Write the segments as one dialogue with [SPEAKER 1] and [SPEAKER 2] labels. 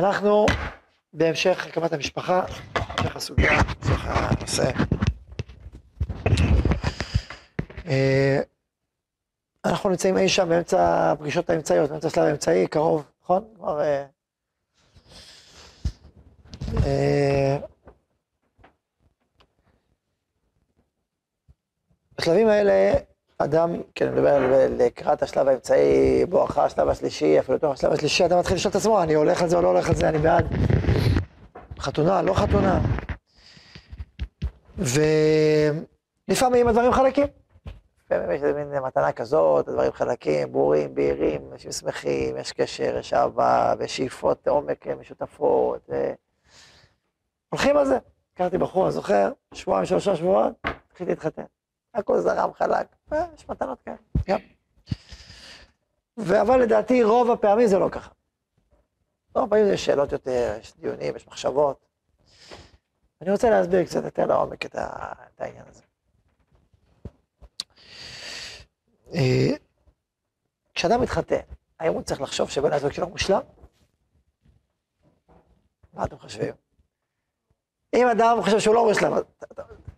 [SPEAKER 1] אנחנו בהמשך הקמת המשפחה, המשך הסוגיה, המשך הנושא. אה, אנחנו נמצאים אי שם באמצע הפגישות האמצעיות, באמצע השלב האמצעי, קרוב, נכון? כבר... אה, אה, בשלבים האלה, אדם, כן, אני מדבר לקראת השלב האמצעי, בואכה השלב השלישי, אפילו תוך השלב השלישי, אדם מתחיל לשאול את עצמו, אני הולך על זה או לא הולך על זה, אני בעד. חתונה, לא חתונה. ולפעמים הדברים חלקים. לפעמים יש איזה מין מתנה כזאת, הדברים חלקים, ברורים, בהירים, אנשים שמחים, יש קשר, יש אהבה, ושאיפות עומק משותפות. ו... הולכים על זה. הכרתי בחור, אני זוכר, שבועיים, שלושה שבועות, התחלתי להתחתן. הכל זרם חלק, יש מתנות כאלה, גם. אבל לדעתי רוב הפעמים זה לא ככה. רוב הפעמים יש שאלות יותר, יש דיונים, יש מחשבות. אני רוצה להסביר קצת יותר לעומק את, העניין הזה. אה, כשאדם מתחתן, האם הוא צריך לחשוב שבן הזוג שלו מושלם? מה אתם חושבים? אם אדם חושב שהוא לא מושלם,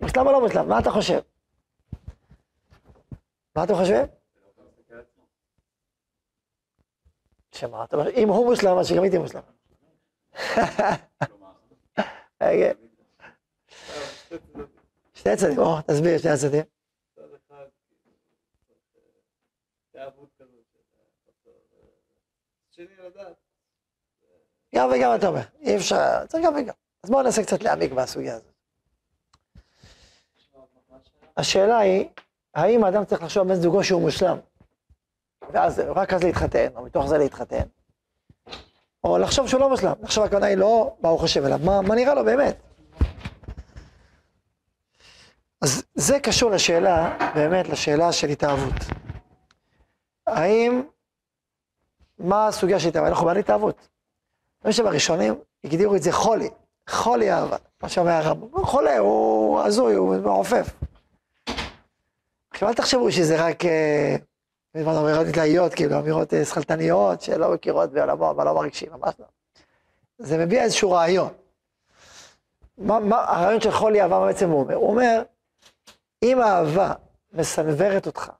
[SPEAKER 1] מושלם או לא מושלם, מה אתה חושב? מה אתם חושבים? שמה, אתה אומר, אם הוא מושלם, אז שגם הייתי מושלם. שני צדדים, או, תסביר, שני הצדדים. גם וגם אתה אומר, אי אפשר, צריך גם וגם. אז בואו ננסה קצת להעמיק בסוגיה הזאת. השאלה היא, האם האדם צריך לחשוב בן זוגו שהוא מושלם, ואז רק אז להתחתן, או מתוך זה להתחתן, או לחשוב שהוא לא מושלם, לחשוב הכוונה היא לא מה הוא חושב, אלא מה, מה נראה לו באמת. אז זה קשור לשאלה, באמת לשאלה של התאהבות. האם, מה הסוגיה של התאהבות? אנחנו בעלי התאהבות. אני חושב הראשונים הגדירו את זה חולי, חולי אהבה, מה שאומר הרב, חולה, הוא הזוי, הוא מעופף. עכשיו אל תחשבו שזה רק אה, אמירות נתלאיות, כאילו אמירות אה, שכלתניות שלא מכירות בעולמו, אבל לא מרגישים, ממש לא. זה מביע איזשהו רעיון. מה, מה, הרעיון של חולי אהבה, מה בעצם הוא אומר? הוא אומר, אם האהבה מסנוורת אותך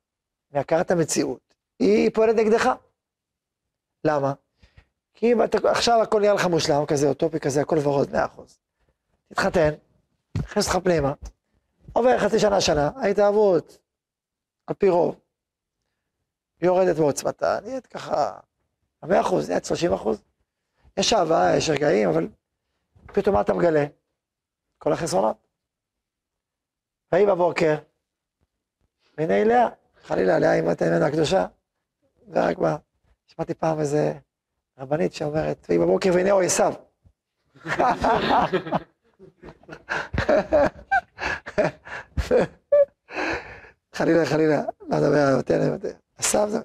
[SPEAKER 1] מהכרת המציאות, היא פועלת נגדך. למה? כי אם אתה, עכשיו הכל נראה לך מושלם, כזה אוטופי כזה, הכל ורוד, מאה אחוז. תתחתן, נכנס לך פנימה, עובר חצי שנה, שנה, ההתאהבות, על פי רוב, יורדת בעוצמתה, נהיית ככה, מאה אחוז, נהיית שלושים אחוז. יש אהבה, יש רגעים, אבל פתאום מה אתה מגלה? כל החסרונות. ויהי בבוקר, והנה לאה, חלילה, לאה אימת ממנה הקדושה, ורק מה, שמעתי פעם איזה רבנית שאומרת, ויהי בבוקר והנה הוא עשיו. חלילה, חלילה, לא מדבר על אבותינו, עשיו זה...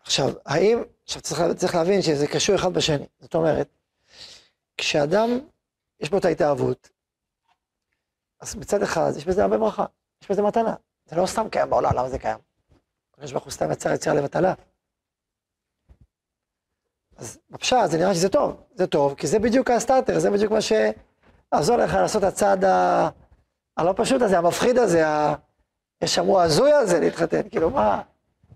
[SPEAKER 1] עכשיו, האם, עכשיו צריך, צריך להבין שזה קשור אחד בשני, זאת אומרת, כשאדם, יש בו את ההתאהבות, אז מצד אחד, יש בזה הרבה ברכה, יש בזה מתנה. זה לא סתם קיים בעולם, למה זה קיים? הקדוש ברוך הוא סתם יצר יצירה לבטלה. אז בפשט זה נראה שזה טוב, זה טוב, כי זה בדיוק הסטארטר, זה בדיוק מה שעזור לך לעשות הצעד ה... הלא פשוט הזה, המפחיד הזה, ה... יש אמרו הזוי הזה להתחתן, כאילו מה,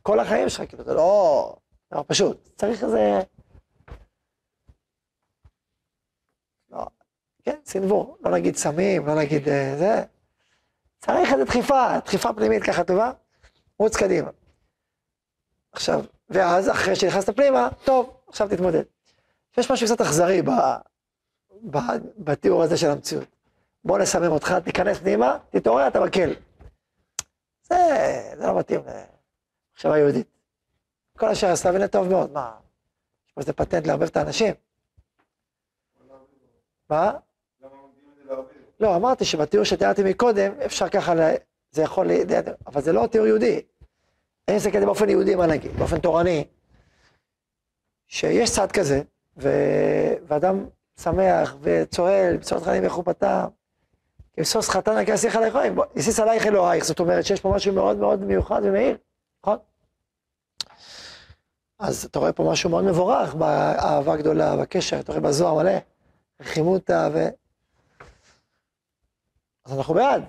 [SPEAKER 1] כל החיים שלך, כאילו זה לא, לא פשוט, צריך איזה... לא, כן, סנוור, לא נגיד סמים, לא נגיד אה, זה, צריך איזה דחיפה, דחיפה פנימית ככה טובה, רוץ קדימה. עכשיו, ואז אחרי שנכנסת פנימה, טוב, עכשיו תתמודד. יש משהו קצת אכזרי ב, ב, בתיאור הזה של המציאות. בוא נסמם אותך, תיכנס פנימה, תתעורר, אתה מקל. זה, זה לא מתאים למחשבה יהודית. כל אשר עשתה בנה טוב מאוד, מה? יש פה איזה פטנט לערבב את האנשים. מה? לא, אמרתי שבתיאור שתיארתי מקודם, אפשר ככה, זה יכול, אבל זה לא תיאור יהודי. אני מסתכל באופן יהודי, מה נגיד, באופן תורני, שיש צד כזה, ו... ואדם שמח וצוהל, בצורת חיים מחופתם, כמסוס חתן הכסיך עלייך, יסיס עלייך אלוהיך, זאת אומרת שיש פה משהו מאוד מאוד מיוחד ומהיר, נכון? אז אתה רואה פה משהו מאוד מבורך באהבה גדולה, בקשר, אתה רואה בזוהר מלא, חימותה ו... אז אנחנו בעד.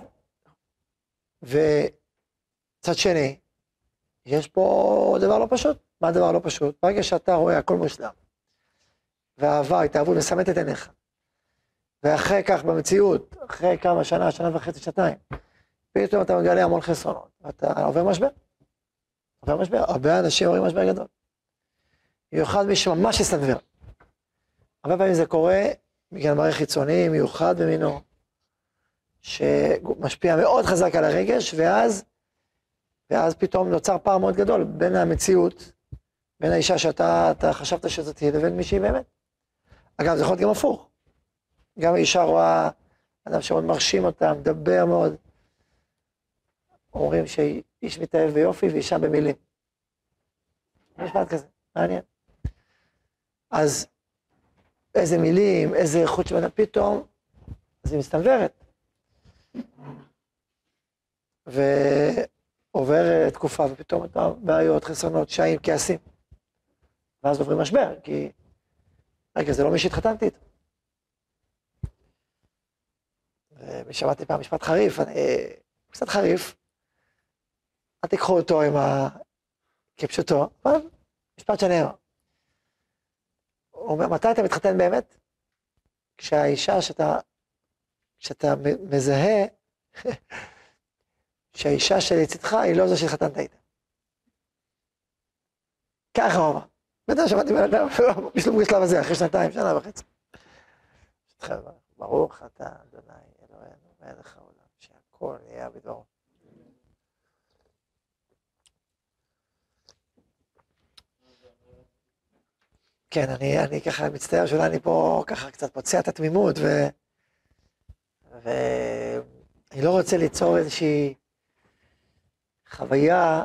[SPEAKER 1] וצד שני, יש פה דבר לא פשוט. מה הדבר לא פשוט? ברגע שאתה רואה הכל מושלם, והאהבה, התאהבות מסמאת את עיניך, ואחרי כך במציאות, אחרי כמה שנה, שנה וחצי, שנתיים, פתאום אתה מגלה המון חסרונות, ואתה עובר משבר. עובר משבר, הרבה אנשים עוברים משבר גדול. במיוחד מי שממש הסתנוור. הרבה פעמים זה קורה בגלל מראה חיצוני, מיוחד במינו, שמשפיע מאוד חזק על הרגש, ואז, ואז פתאום נוצר פער מאוד גדול בין המציאות, בין האישה שאתה חשבת שזאת תהיה, לבין מי שהיא באמת. אגב, זה יכול להיות גם הפוך. גם האישה רואה אדם שמאוד מרשים אותה, מדבר מאוד. אומרים שאיש מתאהב ביופי ואישה במילים. משפט כזה, מעניין. אז איזה מילים, איזה איכות בן פתאום, אז היא מסתנוורת. ועוברת תקופה ופתאום אתה בעיות, חסרונות, שעים, כעסים. ואז עוברים משבר, כי רגע, זה לא מי שהתחתנתי איתו. ושמעתי פעם משפט חריף, אני, קצת חריף, אל תיקחו אותו עם ה... כפשוטו, אבל משפט שנאמר. הוא אומר, מתי אתה מתחתן באמת? כשהאישה שאתה, כשאתה מזהה שהאישה שלצדך היא לא זו שהתחתנת איתה. ככה הוא אמר. בטח שמעתי בן אדם, בשלום בשלב הזה, אחרי שנתיים, שנה וחצי. ברוך אתה, אדוני מלך העולם, שהכל נהיה בדברו. כן, אני, אני ככה מצטער שאולי אני פה ככה קצת פוצע את התמימות, ו... ואני לא רוצה ליצור איזושהי חוויה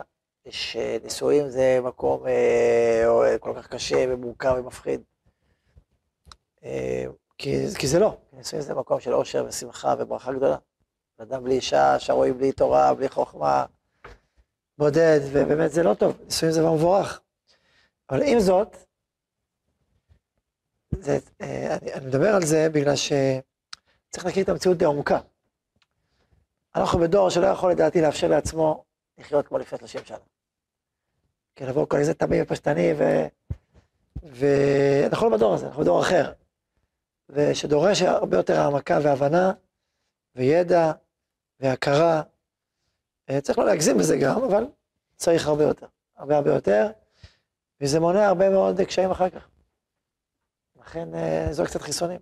[SPEAKER 1] שנישואים זה מקום אה, כל כך קשה ומורכב ומפחיד. אה, כי, כי זה לא, נישואים זה מקום של אושר ושמחה וברכה גדולה. אדם בלי אישה, שרואים בלי תורה, בלי חוכמה, בודד, ובאמת זה לא טוב, נישואים זה דבר מבורך. אבל עם זאת, זה, אה, אני, אני מדבר על זה בגלל שצריך להכיר את המציאות די עמוקה. אנחנו בדור שלא יכול לדעתי לאפשר לעצמו לחיות כמו לפני 30 שנה. כי לבוא כל איזה תמים ופשטני, ו... ואנחנו לא בדור הזה, אנחנו בדור אחר. ושדורש הרבה יותר העמקה והבנה, וידע, והכרה. אה, צריך לא להגזים בזה גם, אבל צריך הרבה יותר. הרבה הרבה יותר, וזה מונע הרבה מאוד קשיים אחר כך. לכן אה, זו קצת חיסונים.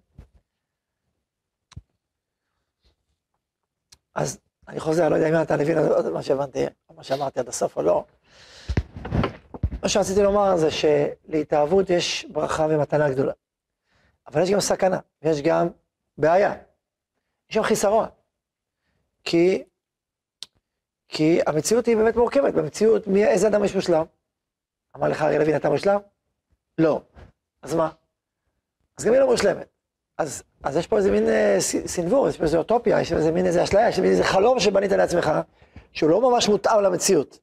[SPEAKER 1] אז אני חוזר, לא יודע אם אתה מבין עוד מה שהבנתי, מה שאמרתי עד הסוף או לא. מה שרציתי לומר זה שלהתאהבות יש ברכה ומתנה גדולה. אבל יש גם סכנה, ויש גם בעיה. יש גם חיסרון. כי, כי המציאות היא באמת מורכבת. במציאות, מי, איזה אדם יש מושלם? אמר לך אריה לוין, אתה מושלם? לא. אז מה? אז גם היא לא מושלמת. אז, אז יש פה איזה מין אה, סינוור, יש פה איזה אוטופיה, יש איזה מין איזה אשליה, יש איזה חלום שבנית לעצמך, שהוא לא ממש מותאם למציאות.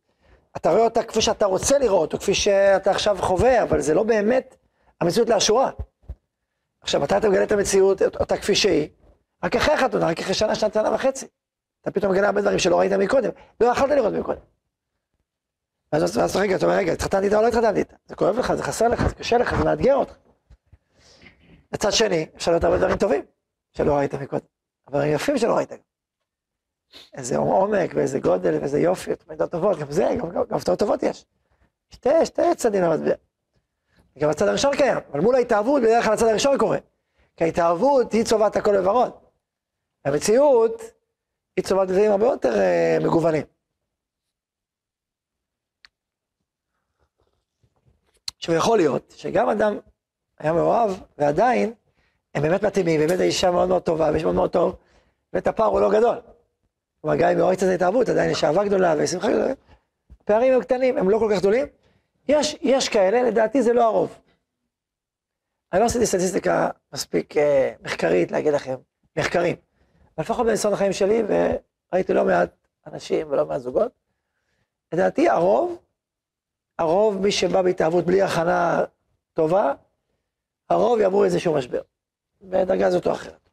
[SPEAKER 1] אתה רואה אותה כפי שאתה רוצה לראות, או כפי שאתה עכשיו חווה, אבל זה לא באמת המציאות לאשורה. עכשיו, מתי אתה מגלה את המציאות, אותה כפי שהיא? רק אחרי החתונה, רק אחרי שנה, שנה, שנה וחצי. אתה פתאום מגלה הרבה דברים שלא ראית מקודם, לא יכולת לראות מקודם. ואז, ואז רגע, אתה אומר, רגע, התחתנתי איתה או לא התחתנתי איתה? זה כואב לך, זה חסר לך, זה קשה לך, זה מאתגר אותך. מצד שני, אפשר להיות הרבה דברים טובים שלא ראית מקודם, אבל יפים שלא ראית. איזה עומק ואיזה גודל ואיזה יופי, מידות טובות, גם זה, גם הפתעות טובות יש. שתי, שתי צדדים למטבע. גם הצד הראשון קיים, אבל מול ההתאהבות בדרך כלל הצד הראשון קורה. כי ההתאהבות היא צובעת הכל בוורוד. המציאות היא צובעת דברים הרבה יותר uh, מגוונים. עכשיו יכול להיות שגם אדם היה מאוהב, ועדיין הם באמת מתאימים, באמת האישה מאוד מאוד טובה, ויש מאוד מאוד טוב, ואת הפער הוא לא גדול. כלומר, גם אם מאוהב קצת התאהבות, עדיין יש אהבה גדולה ושמחה גדולה. הפערים הם קטנים, הם לא כל כך גדולים. יש, יש כאלה, לדעתי זה לא הרוב. אני לא עשיתי סטטיסטיקה מספיק אה, מחקרית להגיד לכם, מחקרים. אבל לפחות בניסיון החיים שלי, וראיתי לא מעט אנשים ולא מעט זוגות, לדעתי הרוב, הרוב, מי שבא בהתאהבות בלי הכנה טובה, הרוב יעברו איזשהו משבר, בדרגה זאת או אחרת.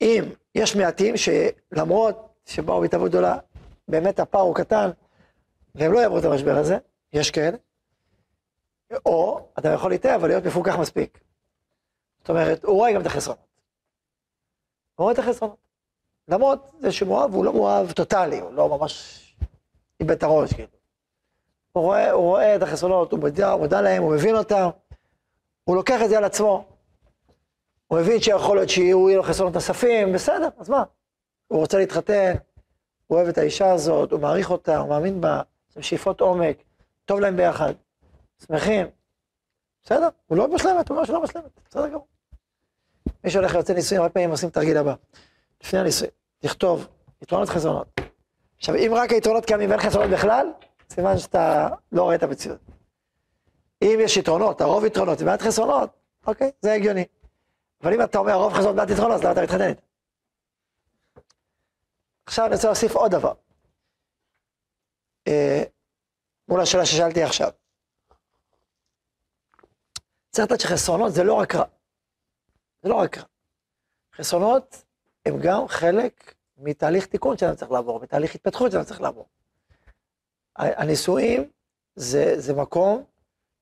[SPEAKER 1] אם יש מעטים שלמרות שבאו בהתאהבות גדולה, באמת הפער הוא קטן, והם לא יעברו את המשבר הזה, יש כאלה, או אתה יכול להתאהב, אבל להיות מפוקח מספיק. זאת אומרת, הוא רואה גם את החסרונות. הוא רואה את החסרונות. למרות זה שהוא מואב, הוא לא מואב טוטאלי, הוא לא ממש איבד את הראש, כאילו. הוא רואה, הוא רואה את החסרונות, הוא מודע, הוא מודע להם, הוא מבין אותם, הוא לוקח את זה על עצמו. הוא מבין שיכול להיות שיהיו לו חסרונות נוספים, בסדר, אז מה? הוא רוצה להתחתן, הוא אוהב את האישה הזאת, הוא מעריך אותה, הוא מאמין בה, זה שאיפות עומק, טוב להם ביחד, שמחים. בסדר, הוא לא משלמת, הוא אומר שלא משלמת, בסדר גמור. מי שהולך ליוצא נישואים, הרבה פעמים עושים תרגיל הבא. לפני הנישואים, תכתוב יתרונות חסרונות. עכשיו, אם רק היתרונות קיימים ואין חסרונות בכלל, סימן שאתה לא רואה את המציאות. אם יש יתרונות, הרוב יתרונות ומעט חסרונות, אוקיי, זה הגיוני. אבל אם אתה אומר הרוב חסרונות מעט יתרונות, אז למה אתה מתחתן? עכשיו אני רוצה להוסיף עוד דבר. מול השאלה ששאלתי עכשיו. צריך לדעת שחסרונות זה לא רק רע. זה לא רק רע. חסרונות הם גם חלק מתהליך תיקון שאדם צריך לעבור, מתהליך התפתחות שאדם צריך לעבור. הנישואים זה, זה מקום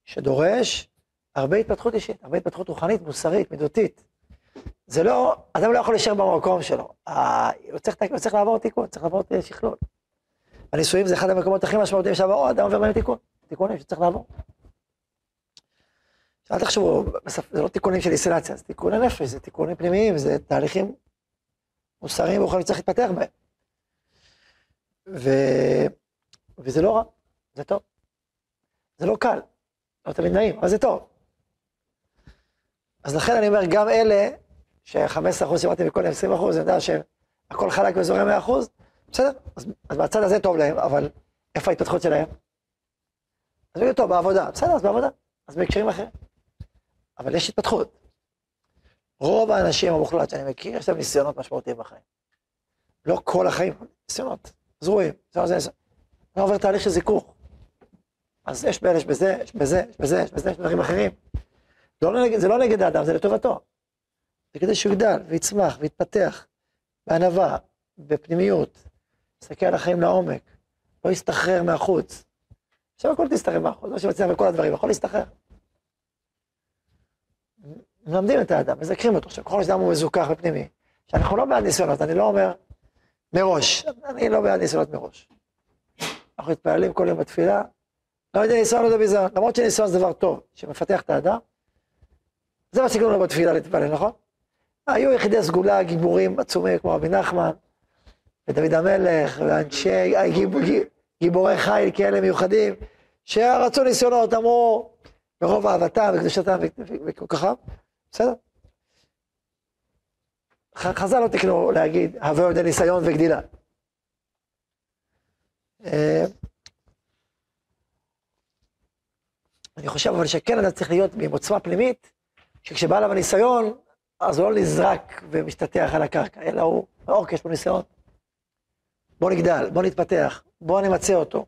[SPEAKER 1] שדורש הרבה התפתחות אישית, הרבה התפתחות רוחנית, מוסרית, מידותית. זה לא, אדם לא יכול להישאר במקום שלו. הוא צריך, הוא צריך לעבור תיקון, צריך לעבור שכלול. הנישואים זה אחד המקומות הכי משמעותיים שעברו, אדם עובר בהם תיקון. תיקונים שצריך לעבור. אל תחשבו, זה לא תיקונים של אינסטלציה, זה תיקוני נפש, זה תיקונים פנימיים, זה תהליכים מוסריים ורוחניים שצריך להתפתח בהם. ו... וזה לא רע, זה טוב. זה לא קל, לא תמיד נעים, אבל זה טוב. אז לכן אני אומר, גם אלה, ש-15% שאמרתי מכל 20%, אני יודע שהכל חלק וזורם 100%, בסדר, אז, אז בצד הזה טוב להם, אבל איפה ההתפתחות שלהם? אז יגידו, טוב, בעבודה, בסדר, אז בעבודה, אז בהקשרים אחרים. אבל יש התפתחות. רוב האנשים המוחלט שאני מכיר, יש להם ניסיונות משמעותיים בחיים. לא כל החיים, ניסיונות, זרועים, זה, זה, זה. אני עובר תהליך של זיכוך. אז יש באלה, יש בזה, יש בזה, יש בזה, יש בזה, יש דברים אחרים. לא, נגד, זה לא נגד האדם, זה לטובתו. זה כדי שהוא יגדל ויצמח ויתפתח בענווה, בפנימיות, יסתכל על החיים לעומק, לא יסתחרר מהחוץ. עכשיו הכל תסתחרר מהחוץ, לא שמצליח בכל הדברים, יכול להסתחרר. מלמדים את האדם, מזכרים אותו. עכשיו, ככל שאדם הוא מזוכח ופנימי, שאנחנו לא בעד ניסיונות, אני לא אומר מראש, אני לא בעד ניסיונות מראש. אנחנו מתפללים כל יום בתפילה, לא יודע ניסיון, לא יודע ביזיון, למרות שניסיון זה דבר טוב, שמפתח את האדם, זה מה שקוראים לנו בתפילה להתפלל, נכון? היו יחידי סגולה, גיבורים עצומים כמו רבי נחמן, ודוד המלך, ואנשי, גיב, גיבורי חיל כאלה מיוחדים, שרצו ניסיונות, אמרו, ברוב אהבתם וקדושתם וכל ככה, בסדר? חז"ל לא תקנו להגיד, הווה עוד ניסיון וגדילה. אה, אני חושב אבל שכן אדם צריך להיות עם עוצמה פנימית, שכשבא אליו הניסיון, אז הוא לא נזרק ומשתטח על הקרקע, אלא הוא, אוקיי, יש פה ניסיון. בוא נגדל, בוא נתפתח, בוא נמצה אותו,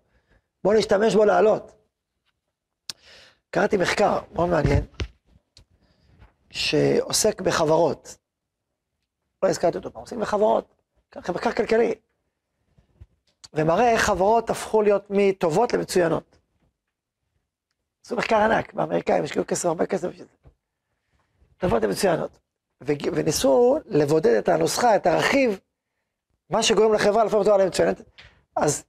[SPEAKER 1] בוא נשתמש בו לעלות. קראתי מחקר מאוד מעניין, שעוסק בחברות. לא הזכרתי אותו פעם, עוסק בחברות, מחקר כלכלי. ומראה איך חברות הפכו להיות מטובות למצוינות. עשו מחקר ענק, באמריקאים השקיעו כסף, הרבה כסף בשביל זה. טובות למצוינות. וניסו לבודד את הנוסחה, את הרכיב, מה שגורם לחברה להפוך אותה למצוינת. אז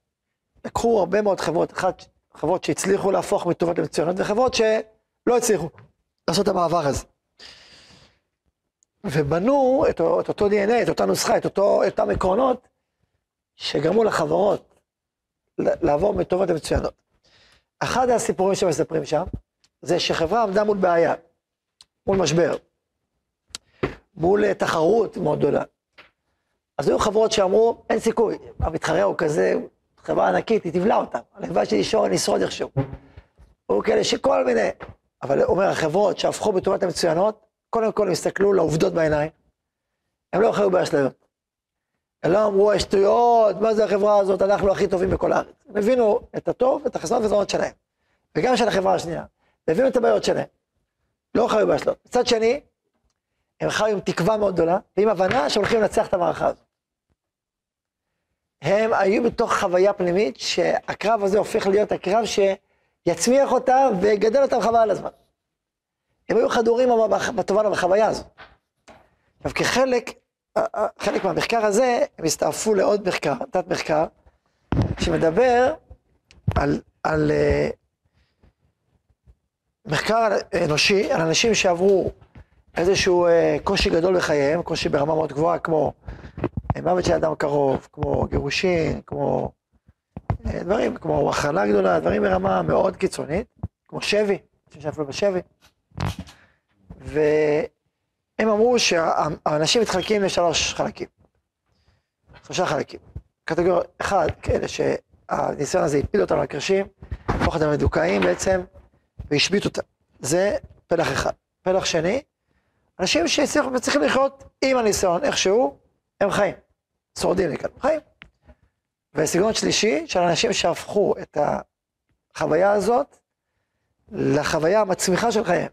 [SPEAKER 1] לקחו הרבה מאוד חברות, אחת, חברות שהצליחו להפוך מטובות למצוינות, וחברות שלא הצליחו לעשות את המעבר הזה. ובנו את, את אותו DNA, את אותה נוסחה, את אותו, אותם עקרונות, שגרמו לחברות לעבור מטובות למצוינות. אחד הסיפורים שמספרים שם, זה שחברה עמדה מול בעיה, מול משבר, מול תחרות מאוד גדולה. אז היו חברות שאמרו, אין סיכוי, המתחרה הוא כזה, חברה ענקית, היא תבלע אותה, הלוואי שנשאר, נשרוד איכשהו. היו כאלה שכל מיני, אבל הוא אומר, החברות שהפכו בטובת המצוינות, קודם כל הם הסתכלו לעובדות בעיניים, הם לא חיו באשליות. הם לא אמרו, שטויות, מה זה החברה הזאת, אנחנו הכי טובים בכל הארץ. הם הבינו את הטוב, את החסרונות והזרונות שלהם, וגם של החברה השנייה. והבינו את הבעיות שלהם. לא חיו באשליות. מצד שני, הם חיו עם תקווה מאוד גדולה, ועם הבנה שהם הולכים לנצח את המערכה הזאת. הם היו בתוך חוויה פנימית, שהקרב הזה הופך להיות הקרב שיצמיח אותם ויגדל אותם חבל הזמן. הם היו חדורים בתובנה בחוויה הזו. עכשיו, כחלק, חלק מהמחקר הזה, הם הסתעפו לעוד מחקר, תת מחקר, שמדבר על, על uh, מחקר אנושי, על אנשים שעברו איזשהו קושי גדול בחייהם, קושי ברמה מאוד גבוהה, כמו מוות של אדם קרוב, כמו גירושין, כמו uh, דברים, כמו הכלה גדולה, דברים ברמה מאוד קיצונית, כמו שבי, אנשים שנפלו בשבי. והם אמרו שהאנשים מתחלקים לשלוש חלקים, שלושה חלקים. קטגוריה, אחד, כאלה שהניסיון הזה הפיל אותם לקרשים, הפוך אותם לדוכאים בעצם, והשבית אותם. זה פלח אחד. פלח שני, אנשים שצריכים לחיות עם הניסיון איכשהו, הם חיים. שורדים לכאן, חיים. וסגנון שלישי, של אנשים שהפכו את החוויה הזאת לחוויה המצמיחה של חייהם.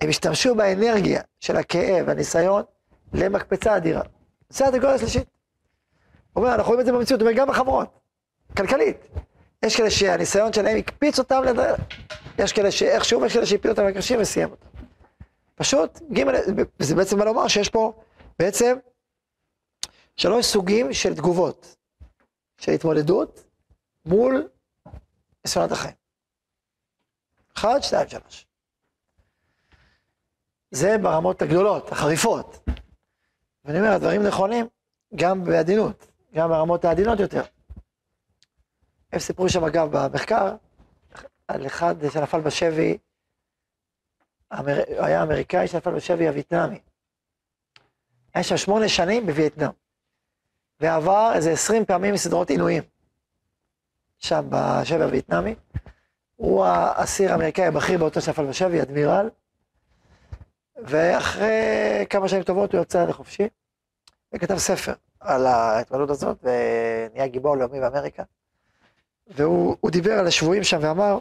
[SPEAKER 1] הם השתמשו באנרגיה של הכאב והניסיון למקפצה אדירה. זה הקטגוריה השלישית. הוא אומר, אנחנו רואים את זה במציאות, הוא אומר, גם בחברות, כלכלית. יש כאלה שהניסיון שלהם הקפיץ אותם, לד... יש כאלה שאיכשהו, ויש כאלה שהפיל אותם לקרשים וסיים אותם. פשוט, ג' וזה בעצם מה לומר שיש פה בעצם שלוש סוגים של תגובות, של התמודדות מול ניסיונות החיים. אחד, שתיים, שלוש. זה ברמות הגדולות, החריפות. ואני אומר, הדברים נכונים גם בעדינות, גם ברמות העדינות יותר. הם סיפרו שם, אגב, במחקר, על אחד שנפל בשבי, אמר... היה אמריקאי שנפל בשבי הווייטנאמי. היה שם שמונה שנים בווייטנאם, ועבר איזה עשרים פעמים מסדרות עינויים, שם בשבי הווייטנאמי. הוא האסיר האמריקאי הבכיר באותו שנפל בשבי, אדמירל, ואחרי כמה שנים טובות הוא יוצא לחופשי, וכתב ספר על ההתמודדות הזאת, ונהיה גיבור לאומי באמריקה. והוא דיבר על השבויים שם ואמר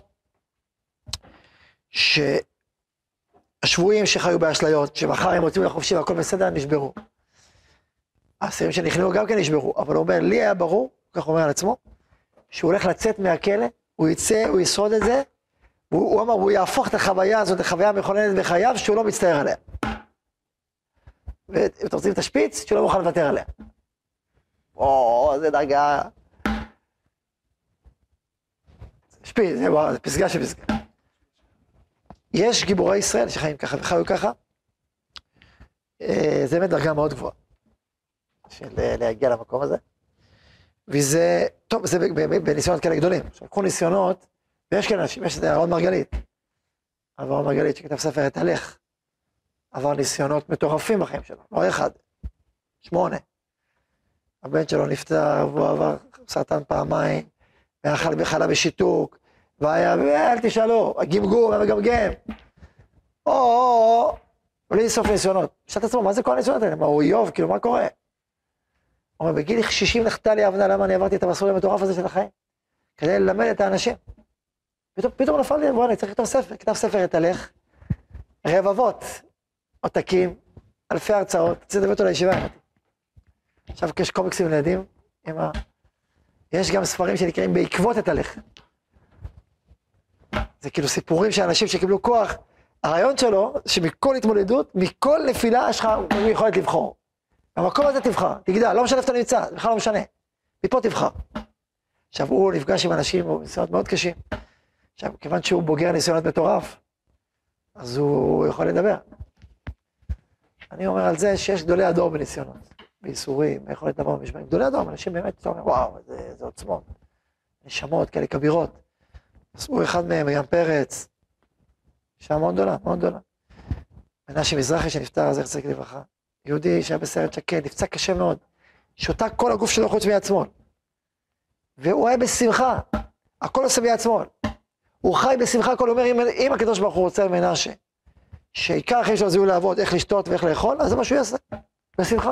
[SPEAKER 1] שהשבויים שחיו באשליות, שמחר הם יוצאים לחופשי והכל בסדר, נשברו. האסירים שנכנעו גם כן נשברו, אבל הוא אומר, לי היה ברור, כך הוא אומר על עצמו, שהוא הולך לצאת מהכלא, הוא יצא, הוא ישרוד את זה, הוא, הוא אמר, הוא יהפוך את החוויה הזאת לחוויה מכוננת בחייו שהוא לא מצטער עליה. ואם אתם רוצים את השפיץ, שהוא לא מוכן לוותר עליה. או, איזה דרגה. שפיץ, זה, וואו, זה פסגה של פסגה. יש גיבורי ישראל שחיים ככה וחיו ככה. אה, זה באמת דרגה מאוד גבוהה, של אה, להגיע למקום הזה. וזה, טוב, זה בניסיונות כאלה גדולים. עכשיו, קחו ניסיונות ויש כאלה אנשים, יש את אהרון מרגלית. אהרון מרגלית שכתב ספר את הלך, עבר ניסיונות מטורפים בחיים שלו, לא אחד, שמונה. הבן שלו נפטר והוא עבר סרטן פעמיים, ואכל בחלה בשיתוק, והיה, אל תשאלו, הגמגום, המגמגם. או, או, או, בלי סוף ניסיונות. שאל את עצמו, מה זה כל הניסיונות האלה? מה, הוא איוב? כאילו, מה קורה? אומר, בגיל 60 נחתה לי הבנה למה אני עברתי את המסלול המטורף הזה של החיים. כדי ללמד את האנשים. פתאום, פתאום נפל לי, בוא'נה, אני צריך לכתוב ספר. כתב ספר את הלך, רבבות עותקים, אלפי הרצאות, רציתי לדבר אותו לישיבה. עכשיו יש קומיקסים לילדים, ה... יש גם ספרים שנקראים בעקבות את הלך. זה כאילו סיפורים של אנשים שקיבלו כוח. הרעיון שלו, שמכל התמודדות, מכל נפילה יש לך יכולת לבחור. במקום הזה תבחר, תגדל, לא משנה איפה אתה נמצא, בכלל לא משנה. מפה תבחר. עכשיו, הוא נפגש עם אנשים עם ניסיונות מאוד קשים. עכשיו, כיוון שהוא בוגר ניסיונות מטורף, אז הוא יכול לדבר. אני אומר על זה שיש גדולי הדור בניסיונות, בייסורים, יכולת לבוא במשמעים. גדולי הדור, אנשים באמת, אתה אומר, וואו, זה, זה עוצמות. נשמות כאלה כבירות. אז הוא אחד מהם, ים פרץ, אישה מאוד גדולה, מאוד גדולה. מנשה מזרחי שנפטר, אז יחזק לברכה. יהודי שהיה בסרט שקד, נפצע קשה מאוד. שותה כל הגוף שלו חוץ מיד שמאל. והוא היה בשמחה, הכל עושה ביד שמאל. הוא חי בשמחה כל אומר, אם, אם הקדוש ברוך הוא רוצה למנשה, שעיקר החיים שלו זה יהיו לעבוד, איך לשתות ואיך לאכול, אז זה מה שהוא יעשה, בשמחה.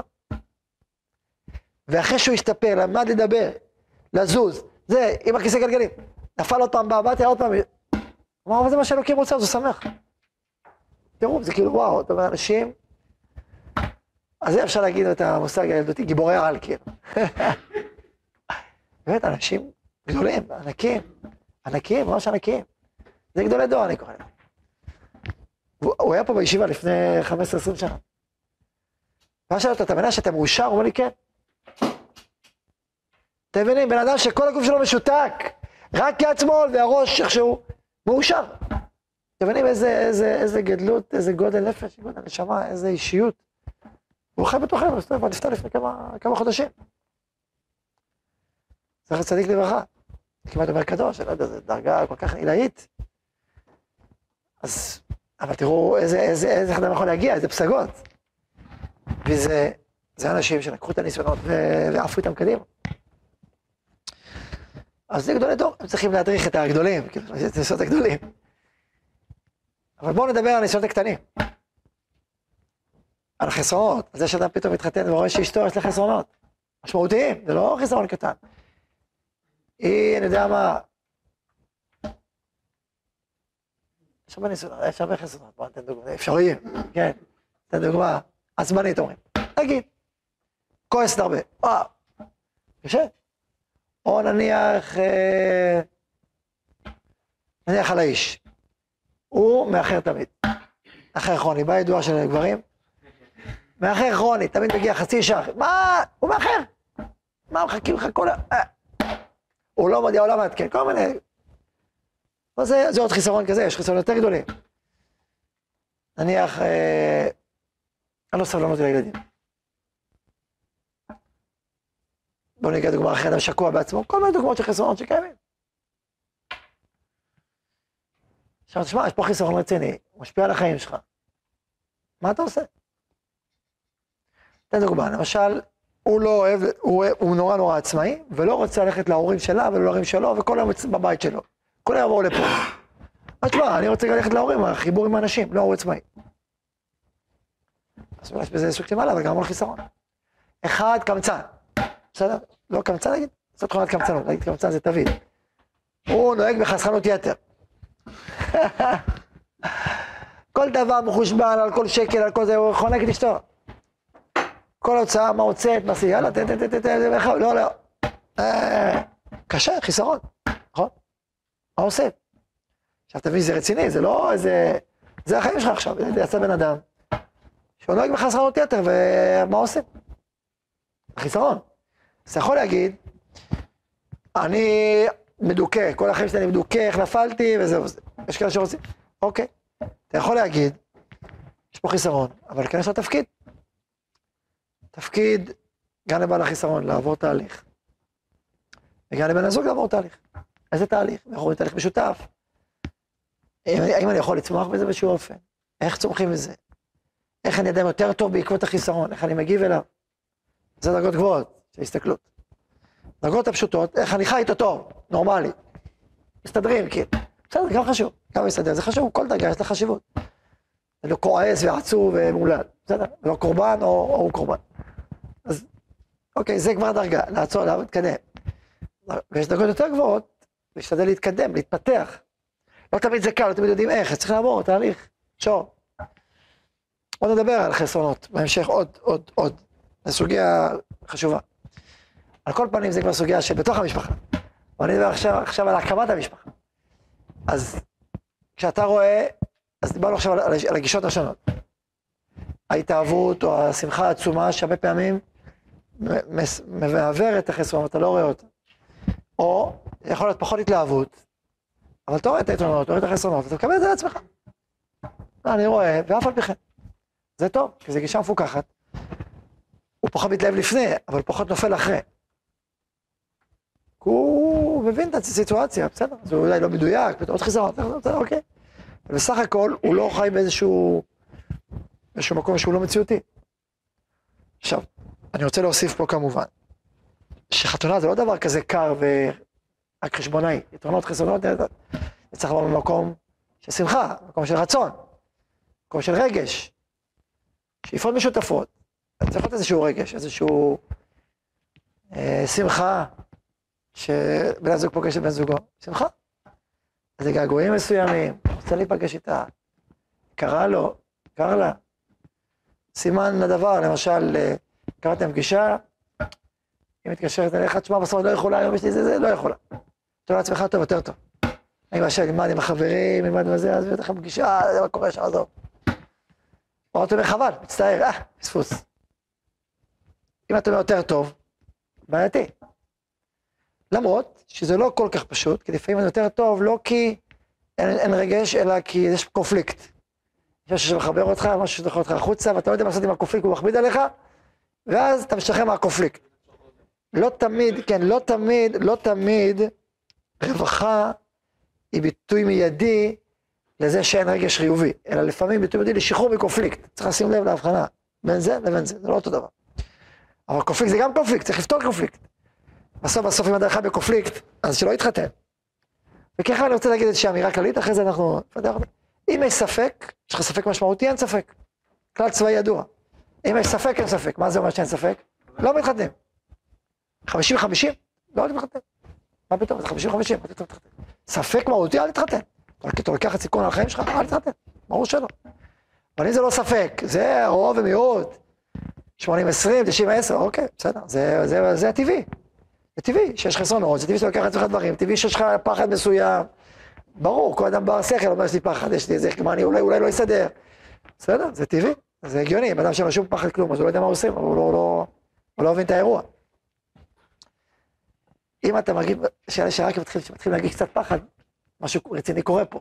[SPEAKER 1] ואחרי שהוא השתפר, למד לדבר, לזוז, זה, עם הכיסא גלגלים, נפל עוד פעם באמבטיה, עוד פעם, אמר, אבל זה מה שאלוקים רוצה, אז הוא שמח. תראו, זה כאילו, וואו, אתה אומר, אנשים, אז זה אפשר להגיד את המושג הילדותי, גיבורי על, כאילו. באמת, אנשים גדולים, ענקים, ענקים, ממש ענקים. זה גדולי דור, אני קורא להם. הוא היה פה בישיבה לפני 15-20 שנה. ואז שאלתי אותו, אתה מבין שאתה מאושר? הוא אומר לי, כן. אתם מבינים, בן אדם שכל הגוף שלו משותק, רק יד שמאל והראש איכשהו מאושר. אתם מבינים איזה, איזה, איזה גדלות, איזה גודל נפש, גודל נשמה, איזה אישיות. הוא חי בתוכנו, הוא נפטר לפני כמה, כמה חודשים. זכר צדיק לברכה. כמעט אומר קדוש, אני לא יודע, זו דרגה כל כך עילאית. אז, אבל תראו איזה, איזה, איזה אדם יכול להגיע, איזה פסגות. וזה, זה אנשים שלקחו את הניסיונות ועפו איתם קדימה. אז זה גדולי דור, הם צריכים להדריך את הגדולים, כאילו, את הניסיונות הגדולים. אבל בואו נדבר על הניסיונות הקטנים. על החסרונות, זה שאדם פתאום מתחתן ורואה שאשתו יש לה חסרונות. משמעותיים, זה לא חיסרון קטן. היא, אני יודע מה, יש הרבה ניסיונות, יש הרבה חסרונות, בוא ניתן דוגמא, אפשריים, כן, ניתן דוגמא, עצבנית אומרים, נגיד, כועסת הרבה, וואו, קשה. או נניח, אה, נניח על האיש, הוא מאחר תמיד, מאחר כרוני, בעיה ידועה של גברים, מאחר כרוני, תמיד מגיע חצי שעה, מה, הוא מאחר, מה מחכים לך כל ה... אה. הוא לא מודיע, הוא לא מעדכן, כל מיני... זה, זה עוד חיסרון כזה, יש חיסרון יותר גדולים. נניח, אה, אני לא סבלנות לילדים. בואו נגיד דוגמה אחרת, אדם שקוע בעצמו, כל מיני דוגמאות של חסרונות שקיימים. עכשיו תשמע, יש פה חיסרון רציני, משפיע על החיים שלך. מה אתה עושה? תן דוגמה, למשל, הוא לא אוהב, הוא, הוא נורא נורא עצמאי, ולא רוצה ללכת להורים שלה ולא להורים שלו, וכל היום בבית שלו. כל היום יבואו לפה. אז תשמע, אני רוצה ללכת להורים, החיבור עם האנשים, לא הוא עצמאי. אז אולי יש בזה סוג של מעלה, אבל גם המון חיסרון. אחד, קמצן. בסדר? לא קמצן נגיד? זאת תכונת קמצנות, נגיד קמצן זה תבין. הוא נוהג בחסכנות יתר. כל דבר מחושבן על כל שקל, על כל זה, הוא חונק את אשתו. כל הוצאה, מה הוצאת, מה עשית, יאללה, תן, תן, תן, תן, לא, לא. אה, קשה, חיסרון, נכון? מה עושה? עכשיו תבין, זה רציני, זה לא איזה... זה החיים שלך עכשיו, יצא בן אדם שהוא נוהג בחסרנות יתר, ומה עושים? חיסרון. אז אתה יכול להגיד, אני מדוכא, כל החיים שלי אני מדוכא, איך נפלתי, וזהו. יש כאלה שרוצים, אוקיי. אתה יכול להגיד, יש פה חיסרון, אבל כן יש לו תפקיד. תפקיד גם לבעל החיסרון לעבור תהליך, וגם לבן הזוג לעבור תהליך. איזה תהליך? אנחנו רואים תהליך משותף. האם אני יכול לצמוח בזה באיזשהו אופן? איך צומחים בזה? איך אני אדם יותר טוב בעקבות החיסרון? איך אני מגיב אליו? זה דרגות גבוהות של הסתכלות. דרגות הפשוטות, איך אני חי איתו טוב, נורמלי. מסתדרים, כאילו. בסדר, גם חשוב, גם מסתדר, זה חשוב, כל דרגה יש לה חשיבות. זה לא כועס ועצוב ומולל, בסדר? לא קורבן או, או הוא קורבן. אז אוקיי, זה כבר דרגה, לעצור, להתקדם. ויש דרגות יותר גבוהות, להשתדל להתקדם, להתפתח. לא תמיד זה קל, לא תמיד יודעים איך, צריך לעבור תהליך, שור. עוד נדבר על חסרונות, בהמשך עוד, עוד, עוד. זו סוגיה חשובה. על כל פנים זה כבר סוגיה שבתוך המשפחה. אבל אני מדבר עכשיו, עכשיו על הקמת המשפחה. אז כשאתה רואה, אז דיברנו עכשיו על, על הגישות השונות. ההתאהבות או השמחה העצומה שהרבה פעמים מעוור את החסרון, אתה לא רואה אותה. או יכול להיות פחות התלהבות, אבל אתה רואה את היתרונות, רואה את החסרונות, אתה מקבל את זה לעצמך. אני רואה, ואף על פי כן. זה טוב, כי זו גישה מפוקחת. הוא פחות מתלהב לפני, אבל פחות נופל אחרי. הוא מבין את הסיטואציה, בסדר, זה אולי לא מדויק, עוד חיסרון, בסדר, אוקיי. ובסך הכל הוא לא חי באיזשהו, באיזשהו מקום שהוא לא מציאותי. עכשיו, אני רוצה להוסיף פה כמובן, שחתונה זה לא דבר כזה קר ורק חשבונאי, יתרונות, חסרונות, זה צריך לבוא ממקום של שמחה, מקום של רצון, מקום של רגש, שאיפות משותפות, צריך להיות איזשהו רגש, איזשהו אה, שמחה, שבן הזוג פוגש את בן זוגו, שמחה. זה געגועים מסוימים, רוצה להיפגש איתה, קרה לו, קרה לה. סימן לדבר, למשל, אה, קראתם פגישה, היא מתקשרת אליך, תשמע, בסוף לא יכולה, היום יש לי זה, זה, לא יכולה. אתה לעצמך טוב, יותר טוב. אני משל, נלמד עם החברים, נלמד עם זה, אז יש לכם פגישה, זה מה קורה שם, עזוב. או אתה אומר, חבל, מצטער, אה, פספוס. אם אתה אומר יותר טוב, בעייתי. למרות שזה לא כל כך פשוט, כי לפעמים זה יותר טוב לא כי אין, אין רגש, אלא כי יש קונפליקט. יש משהו שמחבר אותך, משהו שדוחר אותך החוצה, ואתה לא יודע מה לעשות עם הקונפליקט, הוא מכביד עליך, ואז אתה משתחרר מהקונפליקט. לא תמיד, כן, לא תמיד, לא תמיד רווחה היא ביטוי מיידי לזה שאין רגש חיובי, אלא לפעמים ביטוי מיידי לשחרור מקונפליקט. צריך לשים לב להבחנה בין זה לבין זה, זה לא אותו דבר. אבל קונפליקט זה גם קונפליקט, צריך לפתור קונפליקט. בסוף בסוף אם אחד בקונפליקט, אז שלא יתחתן. וככה אני רוצה להגיד איזושהי אמירה כללית, אחרי זה אנחנו. אם יש ספק, יש לך ספק משמעותי, אין ספק. כלל צבאי ידוע. אם יש ספק, אין ספק. מה זה אומר שאין ספק? לא מתחתנים. 50-50? לא מתחתן. מה פתאום? זה 50-50, מה פתאום מתחתן? ספק מהותי, אל תתחתן. אתה לוקח את סיכון על החיים שלך, אל תתחתן. ברור שלא. אבל אם זה לא ספק, זה רוב ומיעוט. 80-20, 90-10, אוקיי, בסדר, זה הטבעי. זה טבעי שיש חסרונות, זה טבעי שאתה לוקח לעצמך דברים, טבעי שיש לך פחד מסוים. ברור, כל אדם בר שכל אומר, יש לי פחד, יש לי איזה, מה אני אולי, אולי לא אסדר. בסדר, זה טבעי, זה הגיוני, אם אדם שאין לו שום פחד כלום, אז הוא לא יודע מה עושים, הוא לא, לא, הוא לא מבין את האירוע. אם אתה מרגיש, שאלה שרק מתחיל, מתחיל להרגיש קצת פחד, משהו רציני קורה פה.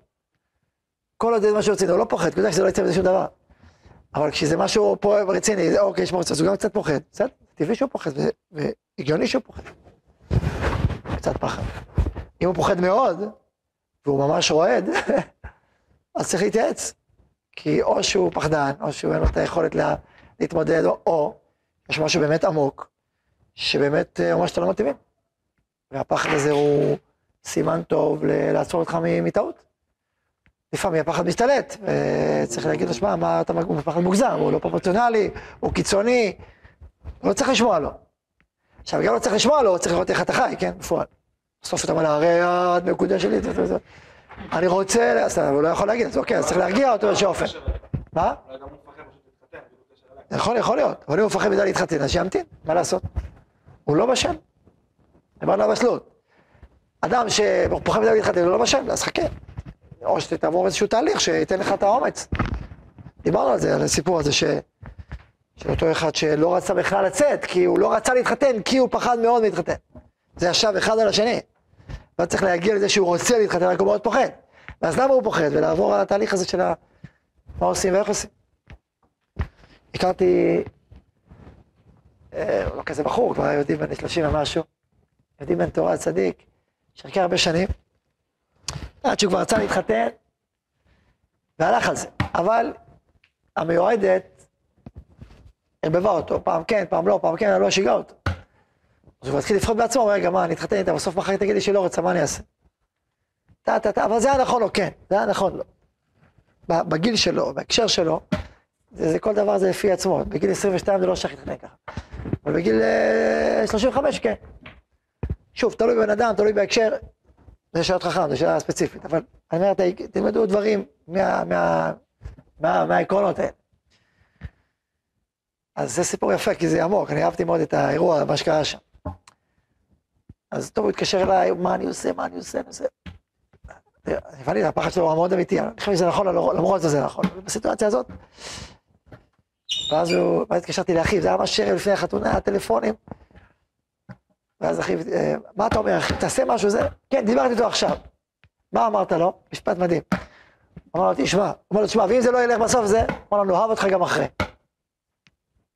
[SPEAKER 1] כל עוד זה משהו רציני, הוא לא פוחד, כי הוא יודע שזה לא יצא מזה שום דבר. אבל כשזה משהו פה רציני, אוקיי, יש מרצה, אז הוא גם קצת פוחד. בסדר, טבעי שהוא פוחד, והגיוני שהוא פוחד. קצת פחד. אם הוא פוחד מאוד, והוא ממש רועד, אז צריך להתייעץ. כי או שהוא פחדן, או שהוא אין לו את היכולת לה, להתמודד, או, או יש משהו באמת עמוק, שבאמת אומר שאתה לא מתאימים. והפחד הזה הוא סימן טוב לעצור אותך מטעות. לפעמים הפחד משתלט, וצריך להגיד לו, שמע, מה אתה, הוא פחד מוגזם, הוא לא פרופורציונלי, הוא קיצוני, לא צריך לשמוע לו. עכשיו, גם לא צריך לשמוע לו, צריך לראות איך אתה חי, כן, בפועל. בסוף אתה אומר לה, הרי את מקודש שלי, אני רוצה, אז הוא לא יכול להגיד, אז אוקיי, אז צריך להרגיע אותו באיזשהו אופן. מה? יכול, יכול להיות, אבל אם הוא מפחד מדי להתחתן, אז שימתין, מה לעשות? הוא לא בשל. דיברנו על בשלות. אדם שפוחד מדי להתחתן, הוא לא בשל, אז חכה. או שתעבור איזשהו תהליך שייתן לך את האומץ. דיברנו על זה, על הסיפור הזה ש... של אותו אחד שלא רצה בכלל לצאת, כי הוא לא רצה להתחתן, כי הוא פחד מאוד להתחתן. זה ישב אחד על השני. לא צריך להגיע לזה שהוא רוצה להתחתן, רק הוא מאוד פוחד. ואז למה הוא פוחד? ולעבור על התהליך הזה של ה... מה עושים ואיך עושים. הכרתי, אה, לא כזה בחור, כבר יודעים בן 30 ומשהו, יודעים בן תורה צדיק, שחכה הרבה שנים, עד שהוא כבר רצה להתחתן, והלך על זה. אבל המיועדת ערבבה אותו, פעם כן, פעם לא, פעם כן, אני לא שיגע אותו. אז הוא מתחיל לבחור בעצמו, רגע, מה, אני אתחתן איתה, בסוף מחר תגיד לי שלא רוצה, מה אני אעשה? טה, טה, טה, אבל זה היה נכון לו, כן, זה היה נכון לו. בגיל שלו, בהקשר שלו, זה, זה כל דבר זה לפי עצמו, בגיל 22 זה לא שייך להתחתן ככה. אבל בגיל 35 אה, כן. שוב, תלוי בבן אדם, תלוי בהקשר, זה שאלות חכם, זו שאלה ספציפית, אבל אני אומר, תלמדו דברים מה, מה, מה, מהעקרונות האלה. אז זה סיפור יפה, כי זה עמוק, אני אהבתי מאוד את האירוע, מה שקרה שם. אז טוב, הוא התקשר אליי, מה אני עושה, מה אני עושה, אני עושה. הבנתי, הפחד שלו הוא מאוד אמיתי, אני חושב שזה נכון, למרות שזה נכון, בסיטואציה הזאת. ואז הוא, ואז התקשרתי לאחיו, זה היה ממש ערב לפני החתונה, הטלפונים. ואז אחיו, אה, מה אתה אומר, אחי, תעשה משהו, זה, כן, דיברתי איתו עכשיו. מה אמרת לו? משפט מדהים. אמר לו, תשמע, אמר לו, תשמע, ואם זה לא ילך בסוף זה, אמר לו, נאהב אותך גם אחרי.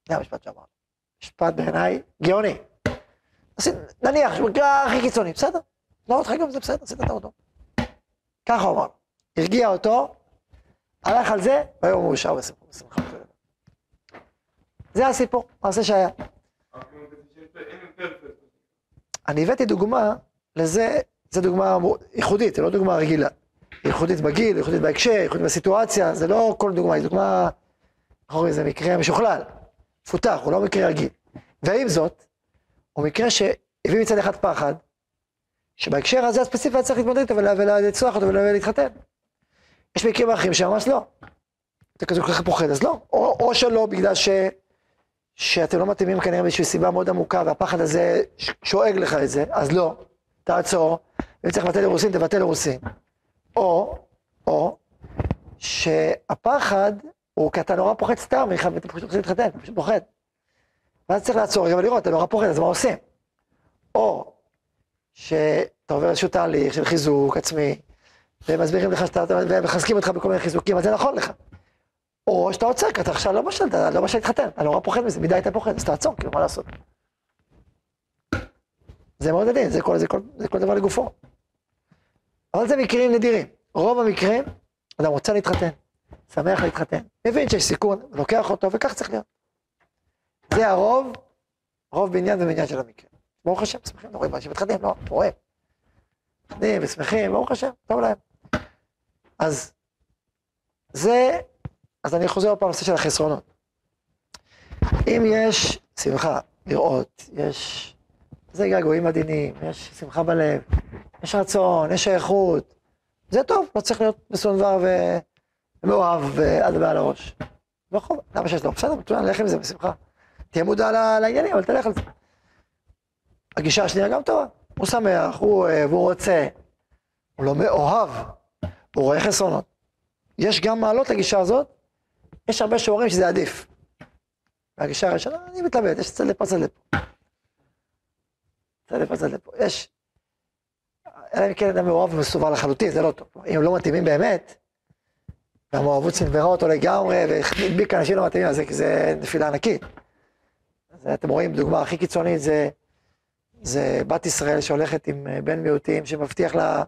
[SPEAKER 1] זה המשפט שאמר. משפט בעיניי גאוני. נניח, מקרה הכי קיצוני, בסדר, נאהב אותך גם זה בסדר, עשית את אותו. ככה הוא אמר. הרגיע אותו, הלך על זה, והיום הוא מאושר בשמחה. זה הסיפור, מעשה שהיה. אני הבאתי דוגמה לזה, זו דוגמה ייחודית, זו לא דוגמה רגילה. ייחודית בגיל, ייחודית בהקשר, ייחודית בסיטואציה, זה לא כל דוגמה, היא דוגמה, איך אומרים, זה מקרה משוכלל, מפותח, הוא לא מקרה רגיל. ועם זאת, הוא מקרה שהביא מצד אחד פחד, שבהקשר הזה הספציפי היה צריך להתמודד איתו ולצלוח אותו ולהתחתן. יש מקרים אחרים שממש לא. אתה כזה כל כך פוחד, אז לא. או, או שלא, בגלל ש, שאתם לא מתאימים כנראה באיזושהי סיבה מאוד עמוקה, והפחד הזה שואג לך את זה, אז לא, תעצור, ואם צריך לבטל אירוסין, תבטל אירוסין. או, או, שהפחד הוא כי אתה נורא פוחד סתם, ואתה פשוט רוצה להתחתן, אתה פשוט פוחד. ואז צריך לעצור רגע ולראות, אתה נורא פוחד, אז מה עושים? או שאתה עובר איזשהו תהליך של חיזוק עצמי, ומסבירים לך שאתה, ומחזקים אותך בכל מיני חיזוקים, אז זה נכון לך. או שאתה עוצר, כי אתה עכשיו לא בשל, אתה לא בשל להתחתן, אתה נורא פוחד מזה, מדי אתה פוחד, אז תעצור, כאילו, מה לעשות? זה מאוד עדין, זה כל, זה, כל, זה כל דבר לגופו. אבל זה מקרים נדירים. רוב המקרים, אדם רוצה להתחתן, שמח להתחתן, מבין שיש סיכון, לוקח אותו, וכך צריך להיות. זה הרוב, רוב בעניין ובעניין של המקרה. ברוך השם, שמחים, לא רואים אנשים מתחתנים, לא, רואים. מתחתנים ושמחים, ברוך השם, טוב להם. אז זה, אז אני חוזר פעם לנושא של החסרונות. אם יש שמחה, לראות, יש, זה געגועים עדינים, יש שמחה בלב, יש רצון, יש שייכות, זה טוב, לא צריך להיות מסונבר ומאוהב ועד ועל הראש. ברחוב, למה שיש לו? בסדר, מצוין, לך עם זה בשמחה. תהיה מודע לעניינים, אבל תלך על זה. הגישה השנייה גם טובה. הוא שמח, הוא אוהב, הוא רוצה. הוא לא מאוהב, הוא רואה חסרונות. יש גם מעלות לגישה הזאת, יש הרבה שאומרים שזה עדיף. והגישה הראשונה, אני מתלבט, יש צד לפה, צד לפה. צד לפה, צד לפה. יש, אלא אם כן אדם מאוהב ומסובר לחלוטין, זה לא טוב. אם לא מתאימים באמת, והמאוהבות סנוורה אותו לגמרי, והדביק אנשים לא מתאימים, אז זה, זה נפילה ענקית. אז אתם רואים, דוגמה הכי קיצונית זה, זה בת ישראל שהולכת עם אה, בן מיעוטים שמבטיח לה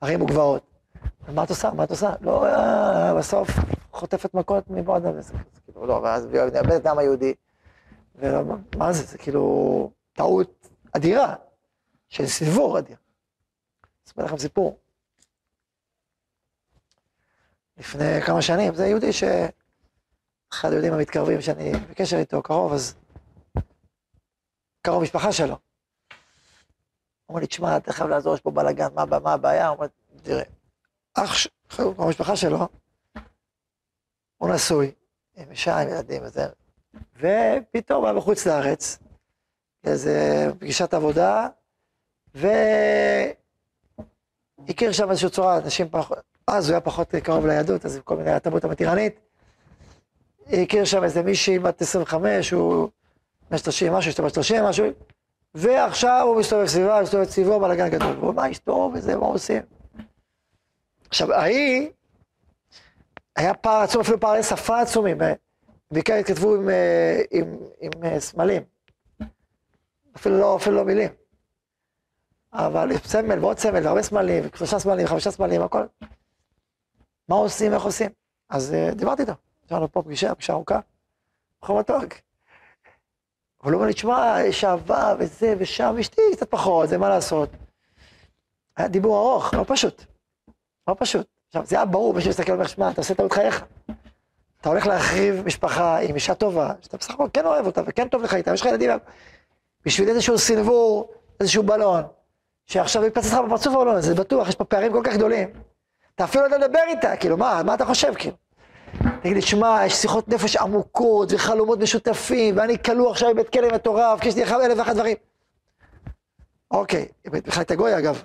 [SPEAKER 1] ערים וגבעות. מה את עושה? מה את עושה? לא, אה, בסוף חוטפת מכות מבעד הזה. כאילו, לא, ואז מאבדת את העם היהודי. ומה זה? זה כאילו טעות אדירה, של סיבור אדיר. אספר לכם סיפור. לפני כמה שנים, זה יהודי ש... אחד היהודים המתקרבים שאני בקשר איתו קרוב, אז קרוב משפחה שלו. אומר לי, תשמע, אתה חייב לעזור, יש פה בלאגן, מה, מה הבעיה? הוא אומר, תראה, אח, המשפחה שלו, הוא נשוי, עם אישה, עם ילדים וזה, ופתאום היה בחוץ לארץ, איזה פגישת עבודה, והכיר שם איזושהי צורה, אנשים פחות, אז הוא היה פחות קרוב ליהדות, אז עם כל מיני התרבות המתירנית. הכיר שם איזה מישהי בת 25, הוא בן 30 משהו, אשתו בת 30 משהו, ועכשיו הוא מסתובב סביבה, מסתובב סביבו, בלאגן גדול. והוא מה אשתו וזה, מה עושים? עכשיו, ההיא, היה פער עצום, אפילו פערי שפה עצומים, בעיקר התכתבו עם, אה, עם, עם, עם אה, סמלים, אפילו לא, אפילו לא מילים. אבל סמל ועוד סמל, והרבה סמלים, ושלושה סמלים, חמישה סמלים, הכל. מה עושים, איך עושים? אז uh, דיברתי איתו, יש לנו פה פגישה, פגישה ארוכה, בחור מתוק. אבל הוא אומר לי, תשמע, יש אהבה וזה ושם, אשתי קצת פחות, זה מה לעשות. היה דיבור ארוך, לא פשוט. לא פשוט. עכשיו, זה היה ברור, מי שמסתכל אומר, שמע, אתה עושה טעות חייך. אתה הולך להחריב משפחה עם אישה טובה, שאתה בסך הכל כן אוהב אותה וכן טוב לך איתה, יש לך ילדים, בשביל איזשהו סנוור, איזשהו בלון, שעכשיו יפצץ לך בפרצוף הבלון הזה, זה בטוח, יש פה פערים כל כך גדולים. אתה אפילו לא יודע לדבר איתה, כאילו, מה, מה אתה חושב, כאילו? תגיד לי, שמע, יש שיחות נפש עמוקות וחלומות משותפים, ואני כלוא עכשיו בבית כלא מטורף, כי יש לי אלף ואחת דברים. אוקיי, בכלל את הגוי אגב.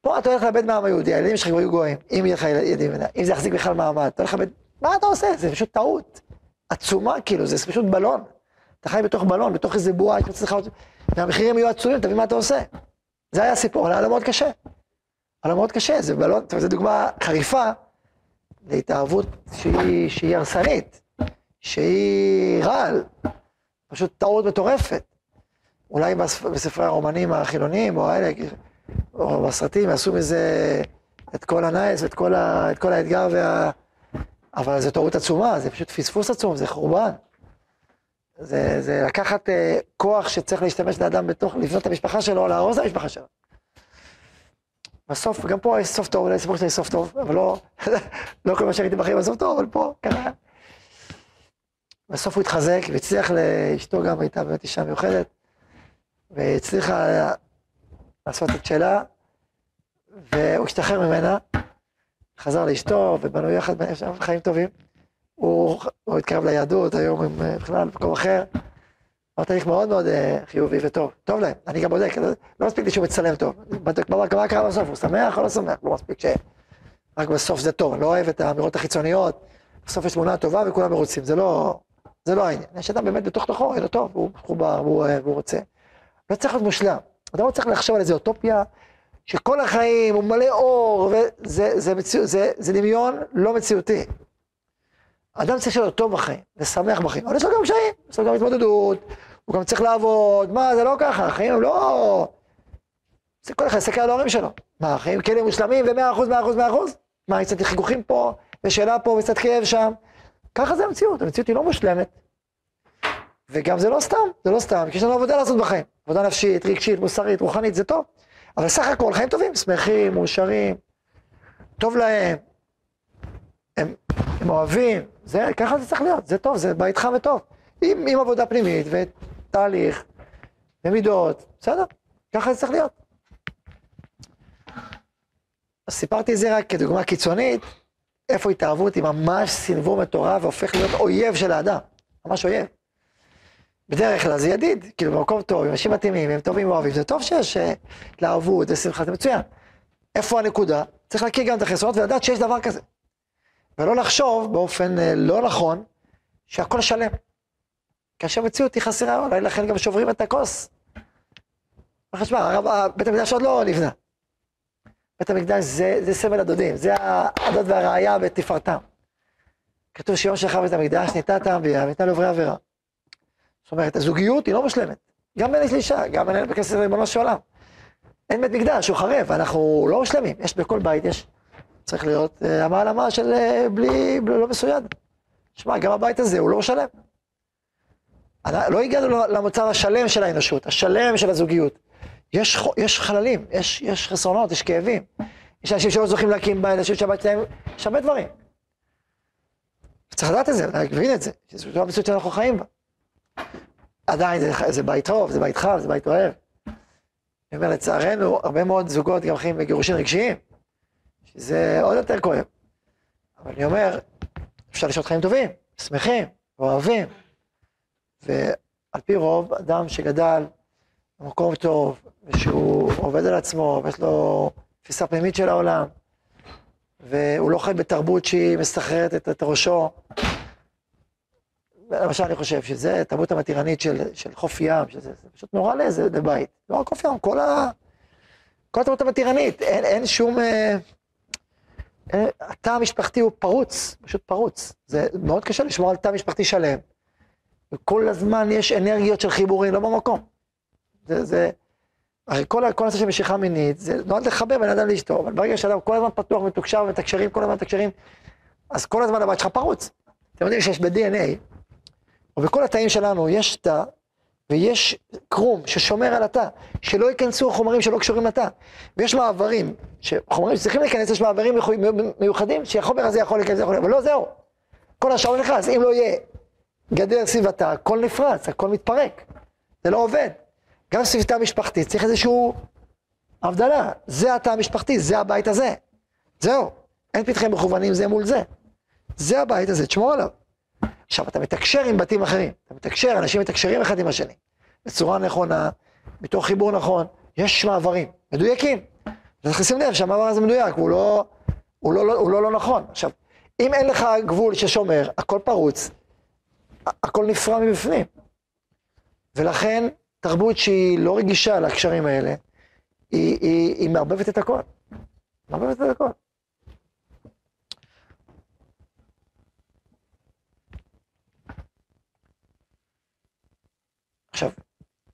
[SPEAKER 1] פה אתה הולך לאבד מהעם היהודי, הילדים שלך יהיו גויים, אם יהיה לך ילדים, אם זה יחזיק בכלל מעמד, אתה הולך לאבד, מה אתה עושה? זה פשוט טעות עצומה, כאילו, זה פשוט בלון. אתה חי בתוך בלון, בתוך איזה בועה, והמחירים יהיו עצומים, תבין מה אתה עושה. זה היה הסיפור, היה לו מאוד קשה. היה לו מאוד קשה, זה בלון, זו דוגמה חריפה להתערבות שהיא, שהיא הרסנית, שהיא רעל, פשוט טעות מטורפת. אולי בספרי הרומנים החילוניים, או האלה, או בסרטים, יעשו מזה את כל הנייס ואת כל, ה, את כל האתגר וה... אבל זו טעות עצומה, זה פשוט פספוס עצום, זה חורבן. זה, זה לקחת uh, כוח שצריך להשתמש לאדם בתוך, לבנות את המשפחה שלו, להרוס את המשפחה שלו. בסוף, גם פה יש סוף טוב, אולי סיפור שלי סוף טוב, אבל לא, לא כל מה שראיתי בחיים בסוף טוב, אבל פה קרה. בסוף הוא התחזק והצליח לאשתו גם הייתה באמת אישה מיוחדת. והצליחה לעשות את שלה, והוא השתחרר ממנה, חזר לאשתו, ובנו יחד חיים טובים. הוא, הוא התקרב ליהדות, היום הם בכלל במקום אחר. היה תהליך מאוד מאוד אה, חיובי וטוב, טוב להם, אני גם בודק, לא, מספיק לי שהוא מצלם טוב, בודק מה קרה בסוף, הוא שמח או לא שמח, לא מספיק ש... רק בסוף זה טוב, לא אוהב את האמירות החיצוניות, בסוף יש תמונה טובה וכולם מרוצים, זה לא, זה לא העניין. יש אדם באמת בתוך תוכו, אין לו טוב, הוא מחובר, הוא אוהב, הוא רוצה. לא צריך להיות מושלם, אדם לא צריך לחשוב על איזה אוטופיה, שכל החיים הוא מלא אור, וזה זה, זה, זה, זה דמיון לא מציאותי. אדם צריך להיות טוב בחיים, ושמח בחיים, אבל יש לו גם קשיים, יש לו גם התמודדות, הוא גם צריך לעבוד, מה, זה לא ככה, החיים הם לא... זה כל אחד יסתכל על ההורים שלו. מה, החיים כאלה מושלמים ומאה אחוז, מאה אחוז, מאה אחוז? מה, קצת חיכוכים פה, ושאלה פה, וקצת כאב שם? ככה זה המציאות, המציאות היא לא מושלמת. וגם זה לא סתם, זה לא סתם, כי יש לנו עבודה לעשות בחיים. עבודה נפשית, רגשית, מוסרית, רוחנית, זה טוב. אבל סך הכל חיים טובים, שמחים, מאושרים, טוב להם, הם, הם אוהבים, זה, ככה זה צריך להיות, זה טוב, זה בית חם וטוב. עם, עם עבודה פנימית ותהליך ומידות, בסדר, ככה זה צריך להיות. אז סיפרתי את זה רק כדוגמה קיצונית, איפה התערבות היא ממש סנוור מטורף והופך להיות אויב של האדם, ממש אויב. בדרך כלל זה ידיד, כאילו במקום טוב, עם אנשים מתאימים, הם טובים ואוהבים, זה טוב שיש התלהבות ושמחה, זה מצוין. איפה הנקודה? צריך להכיר גם את החסרונות ולדעת שיש דבר כזה. ולא לחשוב באופן אה, לא נכון שהכל שלם. כאשר מציאות היא חסרה, אולי לכן גם שוברים את הכוס. חשבה, בית המקדש עוד לא נבנה. בית המקדש זה, זה סמל הדודים, זה הדוד והראיה בתפארתם. כתוב שיום שלך בית המקדש ניתנה טעם ביאה וניתנה לעוברי עבירה. זאת אומרת, הזוגיות היא לא מושלמת. גם בין איש לאישה, גם בין בכנסת ריבונו של עולם. אין בית מקדש, הוא חרב, אנחנו לא מושלמים. יש בכל בית, יש, צריך להיות המעלמה של אה, בלי, בלי, לא מסויד. שמע, גם הבית הזה הוא לא שלם. לא הגענו למצב השלם של האנושות, השלם של הזוגיות. יש, יש חללים, יש, יש חסרונות, יש כאבים. יש אנשים שלא זוכים להקים בית, אנשים שהבית שלהם, יש הרבה דברים. צריך לדעת את זה, להבין את זה, שזו המציאות שאנחנו חיים בה. עדיין זה, זה בית טוב, זה בית חם, זה בית אוהב. אני אומר, לצערנו, הרבה מאוד זוגות גם חיים בגירושים רגשיים, שזה עוד יותר כואב. אבל אני אומר, אפשר לשאול חיים טובים, שמחים, אוהבים. ועל פי רוב, אדם שגדל במקום טוב, ושהוא עובד על עצמו, ויש לו תפיסה פנימית של העולם, והוא לא חי בתרבות שהיא מסחררת את, את ראשו. למשל, אני חושב שזה התרבות המתירנית של, של חוף ים, שזה זה פשוט נורא לאיזה בית. לא רק חוף ים, כל, ה, כל התרבות המתירנית, אין, אין שום... אה, אין, התא המשפחתי הוא פרוץ, פשוט פרוץ. זה מאוד קשה לשמור על תא משפחתי שלם. וכל הזמן יש אנרגיות של חיבורים, לא במקום. זה, זה, הרי כל, כל הנושא של משיכה מינית, זה נועד לחבר בין אדם לאשתו, אבל ברגע שאדם כל הזמן פתוח, מתוקשר, מתקשרים, כל הזמן מתקשרים, אז כל הזמן הבית שלך פרוץ. אתם יודעים שיש ב-DNA, או בכל התאים שלנו, יש תא, ויש קרום ששומר על התא, שלא ייכנסו חומרים שלא קשורים לתא. ויש מעברים, חומרים שצריכים להיכנס, יש מעברים מיוחדים, שהחומר הזה יכול להיכנס, יכול... אבל לא זהו. כל השאר נכנס, אם לא יהיה גדר סביב התא, הכל נפרץ, הכל מתפרק. זה לא עובד. גם סביב תא משפחתי צריך איזשהו הבדלה. זה התא המשפחתי, זה הבית הזה. זהו. אין פתחים מכוונים זה מול זה. זה הבית הזה, תשמור עליו. עכשיו, אתה מתקשר עם בתים אחרים. אתה מתקשר, אנשים מתקשרים אחד עם השני. בצורה נכונה, מתוך חיבור נכון. יש מעברים, מדויקים. צריך לשים לב שהמעבר הזה מדויק, הוא לא, הוא לא, הוא לא, לא נכון. עכשיו, אם אין לך גבול ששומר, הכל פרוץ, הכל נפרע מבפנים. ולכן, תרבות שהיא לא רגישה לקשרים האלה, היא, היא, היא מערבבת את הכל. מערבבת את הכל. עכשיו,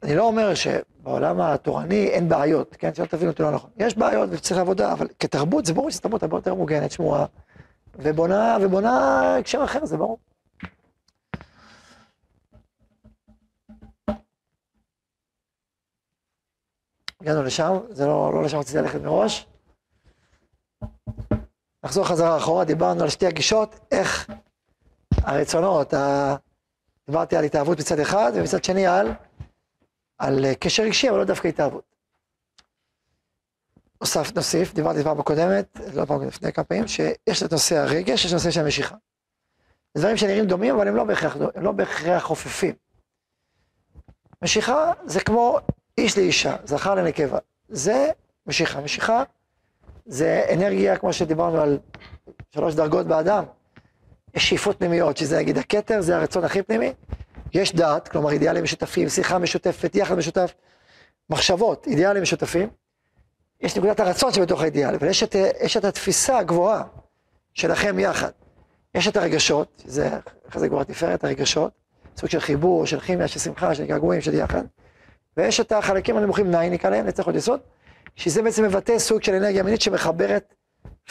[SPEAKER 1] אני לא אומר שבעולם התורני אין בעיות, כן? שלא תבינו אותי לא נכון. יש בעיות וצריך עבודה, אבל כתרבות, זה ברור שתרבות הרבה יותר מוגנת, שמועה, ובונה, ובונה הקשר אחר, זה ברור. הגענו לשם, זה לא, לא לשם רציתי ללכת מראש. נחזור חזרה אחורה, דיברנו על שתי הגישות, איך הרצונות, ה... דיברתי על התאהבות מצד אחד, ומצד שני על על קשר רגשי, אבל לא דווקא התאהבות. נוסף, נוסיף, דיברתי פעם הקודמת, לא פעם לפני כמה פעמים, שיש את נושא הרגש, יש את נושא של המשיכה. דברים שנראים דומים, אבל הם לא בהכרח, הם לא בהכרח חופפים. משיכה זה כמו איש לאישה, זכר לנקבה. זה משיכה. משיכה זה אנרגיה, כמו שדיברנו על שלוש דרגות באדם. יש שאיפות פנימיות, שזה נגיד הכתר, זה הרצון הכי פנימי. יש דעת, כלומר אידיאלים משותפים, שיחה משותפת, יחד משותף, מחשבות, אידיאלים משותפים. יש נקודת הרצון שבתוך האידיאל, אבל יש את, יש את התפיסה הגבוהה שלכם יחד. יש את הרגשות, זה אחרי זה כבר תפארת הרגשות, סוג של חיבור, של כימיה, של שמחה, של געגועים, של יחד. ויש את החלקים הנמוכים, נאי נקרא להם, נצטרך עוד יסוד, שזה בעצם מבטא סוג של אנרגיה מינית שמחברת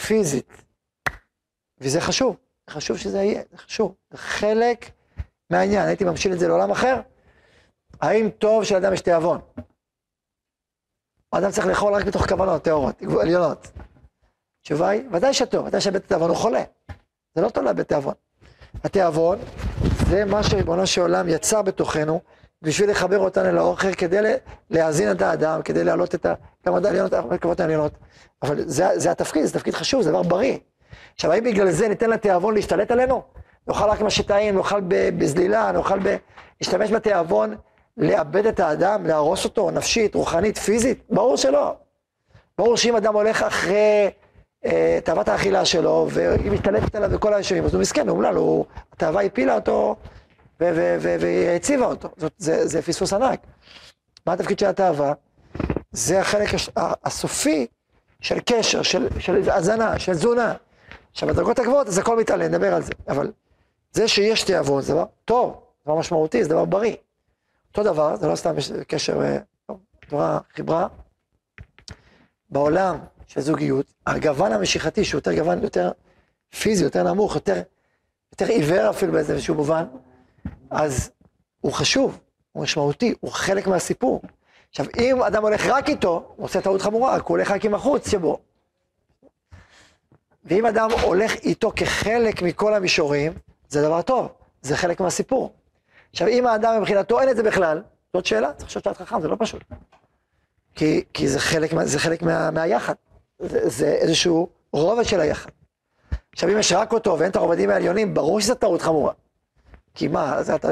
[SPEAKER 1] פיזית. וזה חשוב, חשוב שזה יהיה, זה חשוב, זה חלק מהעניין, הייתי ממשיל את זה לעולם אחר. האם טוב שלאדם יש תיאבון? האדם צריך לאכול רק מתוך כוונות טהורות, עליונות. התשובה היא, ודאי שטוב, ודאי שבית התיאבון הוא חולה. זה לא טוב לאבד תיאבון. התיאבון זה מה שריבונו של עולם יצר בתוכנו בשביל לחבר אותנו לאוכל, כדי להאזין את האדם, כדי להעלות את הכמות העליונות, הכמות העליונות. אבל זה, זה התפקיד, זה תפקיד חשוב, זה דבר בריא. עכשיו, האם בגלל זה ניתן לתיאבון להשתלט עלינו? נאכל רק מה שטעים, נאכל בזלילה, נאכל ב... להשתמש בתיאבון, לאבד את האדם, להרוס אותו, נפשית, רוחנית, פיזית? ברור שלא. ברור שאם אדם הולך אחרי אה, תאוות האכילה שלו, והיא מתעלפת עליו בכל הישובים, אז הוא מסכן, הוא אומלל, התאווה הפילה אותו והציבה אותו. זאת, זה, זה פספוס ענק. מה התפקיד של התאווה? זה החלק הש, הסופי של קשר, של, של הזנה, של תזונה. עכשיו, בדרגות הגבוהות, אז הכל מתעלה, נדבר על זה. אבל זה שיש תיאבון, זה דבר טוב, דבר משמעותי, זה דבר בריא. אותו דבר, זה לא סתם קשר, אה, תורה חיברה. בעולם של זוגיות, הגוון המשיכתי, שהוא יותר גוון יותר פיזי, יותר נמוך, יותר, יותר עיוור אפילו באיזשהו מובן, אז הוא חשוב, הוא משמעותי, הוא חלק מהסיפור. עכשיו, אם אדם הולך רק איתו, הוא עושה טעות חמורה, הוא הולך רק עם החוץ שבו. ואם אדם הולך איתו כחלק מכל המישורים, זה דבר טוב, זה חלק מהסיפור. עכשיו, אם האדם מבחינתו אין את זה בכלל, זאת שאלה, צריך לשאול שאלת חכם, זה לא פשוט. כי, כי זה חלק, זה חלק מה, מהיחד. זה, זה איזשהו רובד של היחד. עכשיו, אם יש רק אותו ואין את הרובדים העליונים, ברור שזו טעות חמורה. כי מה, זה, אתה,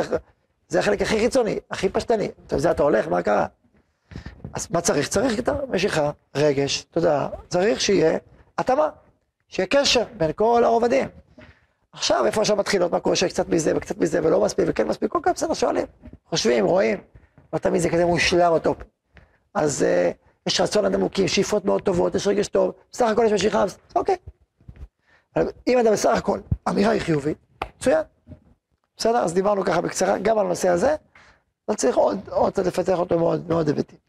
[SPEAKER 1] זה החלק הכי חיצוני, הכי פשטני. טוב, זה אתה הולך, מה קרה? אז מה צריך? צריך את המשיכה, רגש, תודה. צריך שיהיה התאמה, שיהיה קשר בין כל הרובדים. עכשיו, איפה עכשיו מתחילות, מה קורה שקצת מזה וקצת מזה ולא מספיק וכן מספיק, כל כך בסדר, שואלים, חושבים, רואים. לא תמיד זה כזה מושלם הטופ. אז uh, יש רצון עמוקים, שאיפות מאוד טובות, יש רגש טוב, בסך הכל יש משיכה, אוקיי. אם אדם בסך הכל, אמירה היא חיובית, מצוין. בסדר? אז דיברנו ככה בקצרה גם על הנושא הזה, אבל צריך עוד, עוד קצת לפתח אותו מאוד, מאוד היבטים.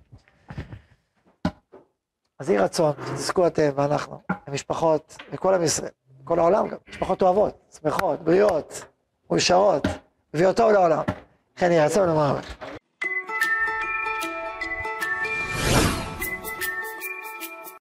[SPEAKER 1] אז יהי רצון, שתזכו אתם ואנחנו, המשפחות, וכל עם ישראל, כל העולם גם, משפחות אוהבות, שמחות, בריאות, מאושרות, מביאות טוב לעולם. כן יהי רצון לומר.